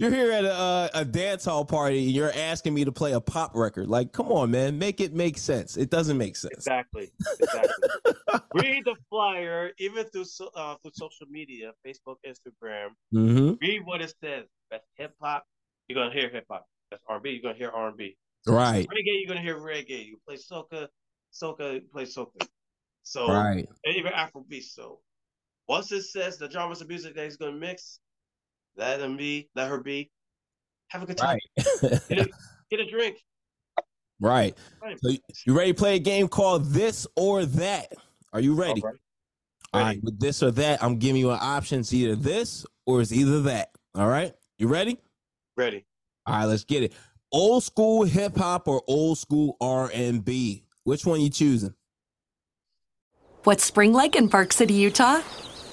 You're here at a, a dance hall party and you're asking me to play a pop record. Like, come on, man, make it make sense. It doesn't make sense. Exactly. Exactly. read the flyer, even through uh, through social media, Facebook, Instagram. Mm-hmm. Read what it says. That's hip hop. You're gonna hear hip hop. That's R&B. You're gonna hear R&B. Right. Reggae. You're gonna hear reggae. You play soca. Soca. You play soca. So Right. and even Afrobeat. So once it says the genres of music that he's gonna mix, let him be. Let her be. Have a good time. Right. Get, a, get a drink. right. Right. So you ready to play a game called This or That? Are you ready? All right. All With this or that, I'm giving you an option. It's either this or it's either that. All right. You ready? Ready. All right, let's get it. Old school hip hop or old school R and B? Which one you choosing? What's spring like in Park City, Utah?